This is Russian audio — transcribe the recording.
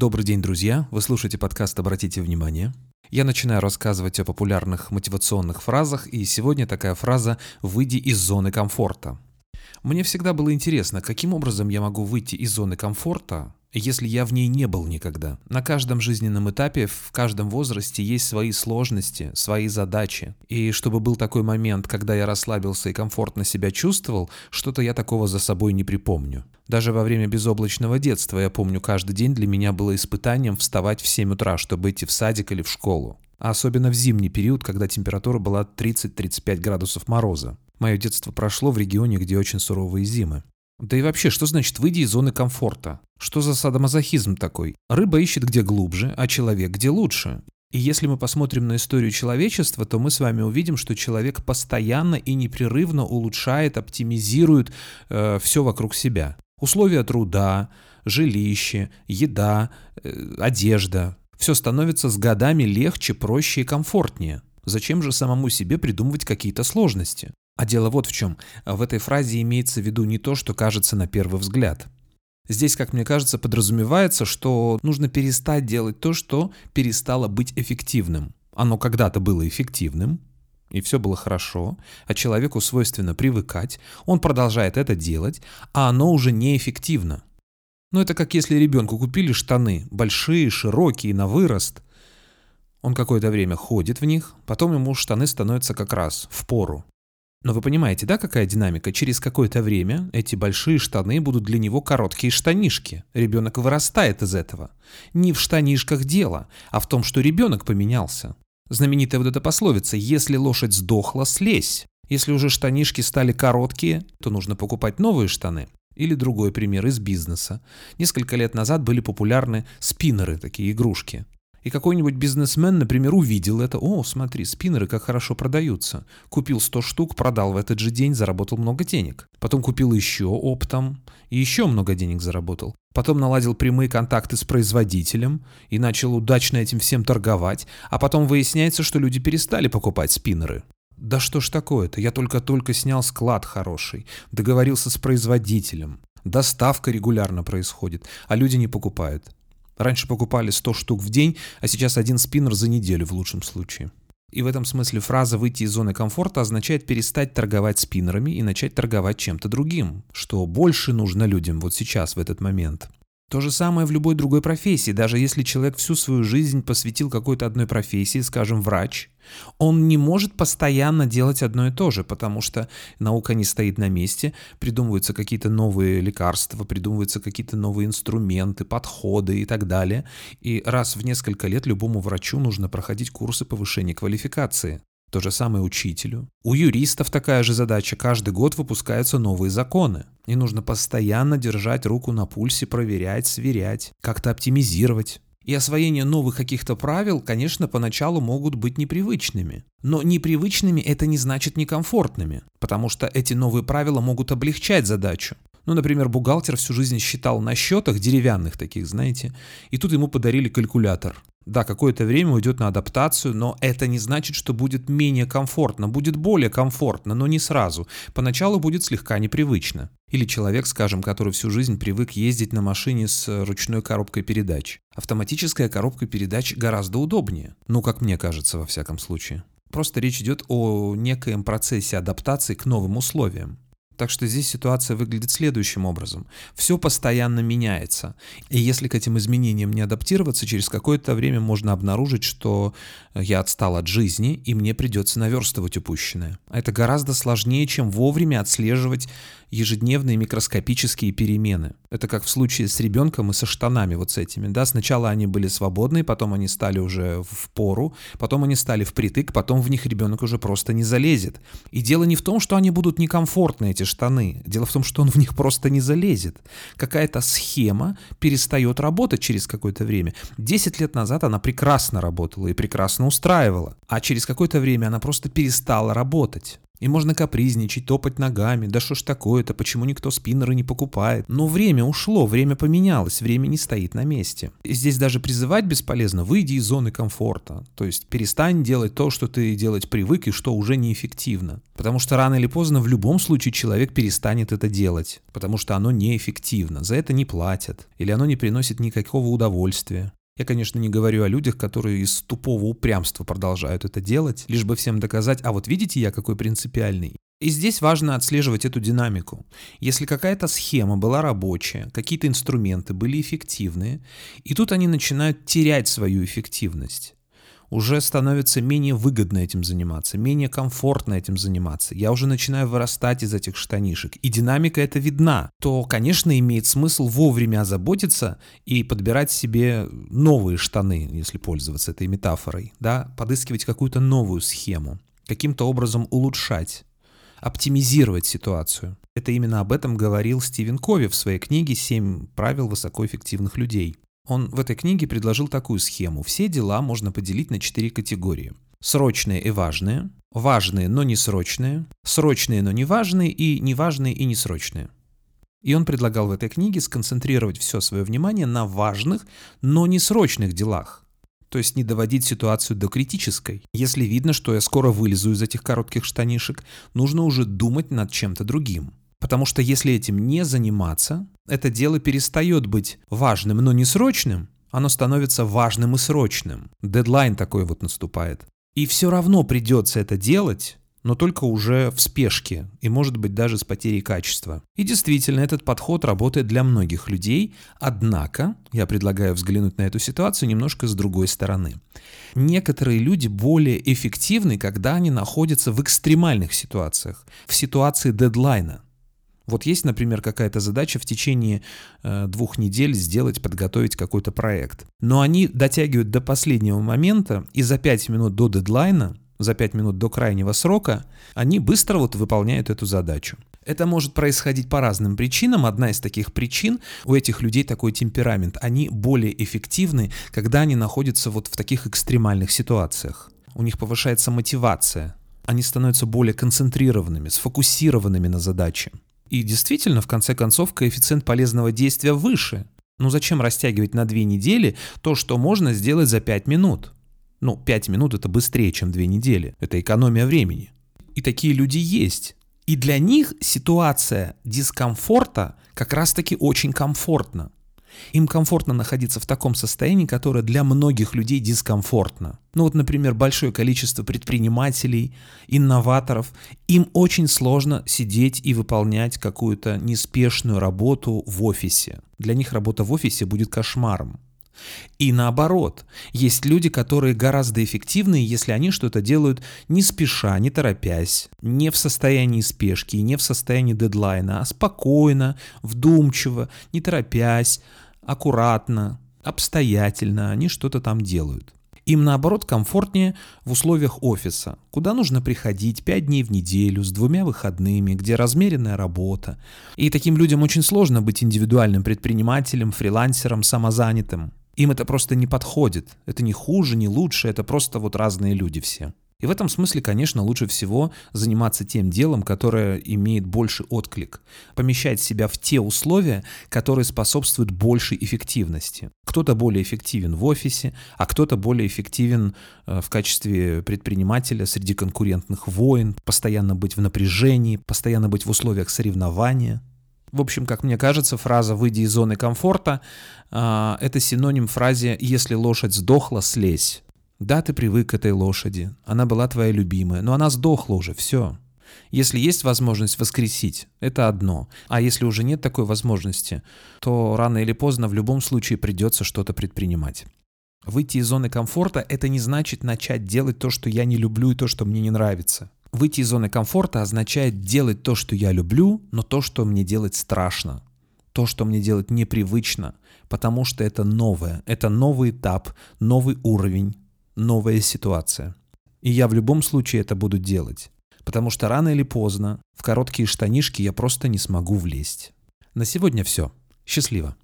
Добрый день, друзья! Вы слушаете подкаст «Обратите внимание». Я начинаю рассказывать о популярных мотивационных фразах, и сегодня такая фраза «выйди из зоны комфорта». Мне всегда было интересно, каким образом я могу выйти из зоны комфорта, если я в ней не был никогда. На каждом жизненном этапе, в каждом возрасте есть свои сложности, свои задачи. И чтобы был такой момент, когда я расслабился и комфортно себя чувствовал, что-то я такого за собой не припомню. Даже во время безоблачного детства, я помню, каждый день для меня было испытанием вставать в 7 утра, чтобы идти в садик или в школу. А особенно в зимний период, когда температура была 30-35 градусов мороза. Мое детство прошло в регионе, где очень суровые зимы. Да и вообще, что значит выйди из зоны комфорта? Что за садомазохизм такой? Рыба ищет где глубже, а человек где лучше. И если мы посмотрим на историю человечества, то мы с вами увидим, что человек постоянно и непрерывно улучшает, оптимизирует э, все вокруг себя. Условия труда, жилище, еда, э, одежда. Все становится с годами легче, проще и комфортнее. Зачем же самому себе придумывать какие-то сложности? А дело вот в чем. В этой фразе имеется в виду не то, что кажется на первый взгляд. Здесь, как мне кажется, подразумевается, что нужно перестать делать то, что перестало быть эффективным. Оно когда-то было эффективным, и все было хорошо, а человеку свойственно привыкать, он продолжает это делать, а оно уже неэффективно. Но это как если ребенку купили штаны, большие, широкие, на вырост. Он какое-то время ходит в них, потом ему штаны становятся как раз в пору. Но вы понимаете, да, какая динамика? Через какое-то время эти большие штаны будут для него короткие штанишки. Ребенок вырастает из этого. Не в штанишках дело, а в том, что ребенок поменялся. Знаменитая вот эта пословица «если лошадь сдохла, слезь». Если уже штанишки стали короткие, то нужно покупать новые штаны. Или другой пример из бизнеса. Несколько лет назад были популярны спиннеры, такие игрушки. И какой-нибудь бизнесмен, например, увидел это. О, смотри, спиннеры как хорошо продаются. Купил 100 штук, продал в этот же день, заработал много денег. Потом купил еще оптом и еще много денег заработал. Потом наладил прямые контакты с производителем и начал удачно этим всем торговать. А потом выясняется, что люди перестали покупать спиннеры. Да что ж такое-то, я только-только снял склад хороший, договорился с производителем. Доставка регулярно происходит, а люди не покупают. Раньше покупали 100 штук в день, а сейчас один спиннер за неделю в лучшем случае. И в этом смысле фраза «выйти из зоны комфорта» означает перестать торговать спиннерами и начать торговать чем-то другим, что больше нужно людям вот сейчас, в этот момент. То же самое в любой другой профессии. Даже если человек всю свою жизнь посвятил какой-то одной профессии, скажем, врач, он не может постоянно делать одно и то же, потому что наука не стоит на месте, придумываются какие-то новые лекарства, придумываются какие-то новые инструменты, подходы и так далее. И раз в несколько лет любому врачу нужно проходить курсы повышения квалификации. То же самое учителю. У юристов такая же задача. Каждый год выпускаются новые законы. И нужно постоянно держать руку на пульсе, проверять, сверять, как-то оптимизировать. И освоение новых каких-то правил, конечно, поначалу могут быть непривычными. Но непривычными это не значит некомфортными, потому что эти новые правила могут облегчать задачу. Ну, например, бухгалтер всю жизнь считал на счетах, деревянных таких, знаете, и тут ему подарили калькулятор. Да, какое-то время уйдет на адаптацию, но это не значит, что будет менее комфортно. Будет более комфортно, но не сразу. Поначалу будет слегка непривычно. Или человек, скажем, который всю жизнь привык ездить на машине с ручной коробкой передач. Автоматическая коробка передач гораздо удобнее. Ну, как мне кажется, во всяком случае. Просто речь идет о некоем процессе адаптации к новым условиям. Так что здесь ситуация выглядит следующим образом. Все постоянно меняется. И если к этим изменениям не адаптироваться, через какое-то время можно обнаружить, что я отстал от жизни, и мне придется наверстывать упущенное. Это гораздо сложнее, чем вовремя отслеживать ежедневные микроскопические перемены. Это как в случае с ребенком и со штанами вот с этими. Да? Сначала они были свободные, потом они стали уже в пору, потом они стали впритык, потом в них ребенок уже просто не залезет. И дело не в том, что они будут некомфортны, эти штаны. Дело в том, что он в них просто не залезет. Какая-то схема перестает работать через какое-то время. Десять лет назад она прекрасно работала и прекрасно устраивала. А через какое-то время она просто перестала работать. И можно капризничать, топать ногами, да что ж такое-то, почему никто спиннеры не покупает. Но время ушло, время поменялось, время не стоит на месте. И здесь даже призывать бесполезно, выйди из зоны комфорта. То есть перестань делать то, что ты делать привык и что уже неэффективно. Потому что рано или поздно в любом случае человек перестанет это делать, потому что оно неэффективно, за это не платят, или оно не приносит никакого удовольствия. Я, конечно, не говорю о людях, которые из тупого упрямства продолжают это делать, лишь бы всем доказать, а вот видите я какой принципиальный. И здесь важно отслеживать эту динамику. Если какая-то схема была рабочая, какие-то инструменты были эффективные, и тут они начинают терять свою эффективность уже становится менее выгодно этим заниматься, менее комфортно этим заниматься. Я уже начинаю вырастать из этих штанишек, и динамика это видна, то, конечно, имеет смысл вовремя озаботиться и подбирать себе новые штаны, если пользоваться этой метафорой, да, подыскивать какую-то новую схему, каким-то образом улучшать, оптимизировать ситуацию. Это именно об этом говорил Стивен Кови в своей книге «Семь правил высокоэффективных людей». Он в этой книге предложил такую схему. Все дела можно поделить на четыре категории. Срочные и важные, важные, но не срочные, срочные, но не важные и неважные и несрочные. И он предлагал в этой книге сконцентрировать все свое внимание на важных, но не срочных делах. То есть не доводить ситуацию до критической. Если видно, что я скоро вылезу из этих коротких штанишек, нужно уже думать над чем-то другим. Потому что если этим не заниматься, это дело перестает быть важным, но не срочным, оно становится важным и срочным. Дедлайн такой вот наступает. И все равно придется это делать, но только уже в спешке и, может быть, даже с потерей качества. И действительно, этот подход работает для многих людей, однако я предлагаю взглянуть на эту ситуацию немножко с другой стороны. Некоторые люди более эффективны, когда они находятся в экстремальных ситуациях, в ситуации дедлайна. Вот есть, например, какая-то задача в течение э, двух недель сделать, подготовить какой-то проект. Но они дотягивают до последнего момента, и за пять минут до дедлайна, за пять минут до крайнего срока, они быстро вот выполняют эту задачу. Это может происходить по разным причинам. Одна из таких причин у этих людей такой темперамент. Они более эффективны, когда они находятся вот в таких экстремальных ситуациях. У них повышается мотивация. Они становятся более концентрированными, сфокусированными на задаче. И действительно, в конце концов, коэффициент полезного действия выше. Ну зачем растягивать на две недели то, что можно сделать за пять минут? Ну, пять минут это быстрее, чем две недели. Это экономия времени. И такие люди есть. И для них ситуация дискомфорта как раз-таки очень комфортна. Им комфортно находиться в таком состоянии, которое для многих людей дискомфортно. Ну вот, например, большое количество предпринимателей, инноваторов, им очень сложно сидеть и выполнять какую-то неспешную работу в офисе. Для них работа в офисе будет кошмаром. И наоборот, есть люди, которые гораздо эффективнее, если они что-то делают не спеша, не торопясь, не в состоянии спешки, не в состоянии дедлайна, а спокойно, вдумчиво, не торопясь, аккуратно, обстоятельно они что-то там делают. Им, наоборот, комфортнее в условиях офиса, куда нужно приходить 5 дней в неделю с двумя выходными, где размеренная работа. И таким людям очень сложно быть индивидуальным предпринимателем, фрилансером, самозанятым. Им это просто не подходит. Это не хуже, не лучше, это просто вот разные люди все. И в этом смысле, конечно, лучше всего заниматься тем делом, которое имеет больше отклик. Помещать себя в те условия, которые способствуют большей эффективности. Кто-то более эффективен в офисе, а кто-то более эффективен э, в качестве предпринимателя среди конкурентных войн, постоянно быть в напряжении, постоянно быть в условиях соревнования. В общем, как мне кажется, фраза «выйди из зоны комфорта» э, — это синоним фразе «если лошадь сдохла, слезь». Да, ты привык к этой лошади, она была твоя любимая, но она сдохла уже, все. Если есть возможность воскресить, это одно. А если уже нет такой возможности, то рано или поздно в любом случае придется что-то предпринимать. Выйти из зоны комфорта – это не значит начать делать то, что я не люблю и то, что мне не нравится. Выйти из зоны комфорта означает делать то, что я люблю, но то, что мне делать страшно. То, что мне делать непривычно, потому что это новое, это новый этап, новый уровень, новая ситуация. И я в любом случае это буду делать. Потому что рано или поздно в короткие штанишки я просто не смогу влезть. На сегодня все. Счастливо.